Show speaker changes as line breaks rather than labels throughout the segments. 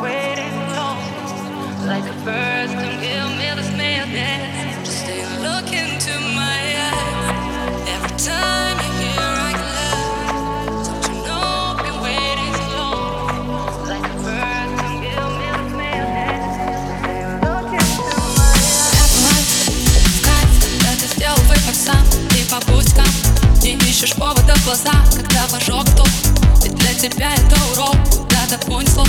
Waiting long, like a bird to give me the smell. Тебя это урок. Куда-то понесло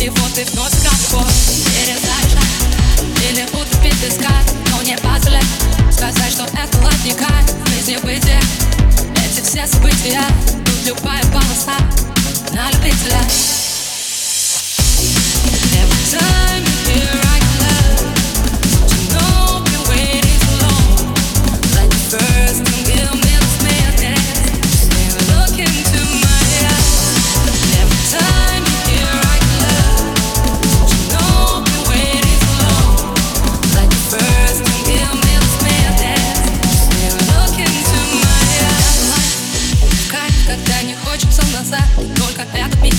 И вот ты вновь как Передаешь Или утопить песка Но не позволяй Сказать, что это ладненько Жизни бытия Эти все события Тут любая полоса На любителя глаза И только этот миг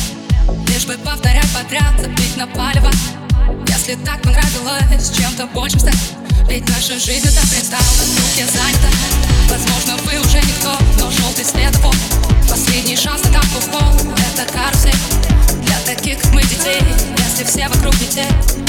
Лишь бы повторять подряд Забить на палево. Если так понравилось чем-то больше стать Ведь наша жизнь это пристала Руки занята. Возможно, вы уже никто Но желтый след его Последний шанс на танку в пол Это карусель. Для таких, как мы, детей Если все вокруг не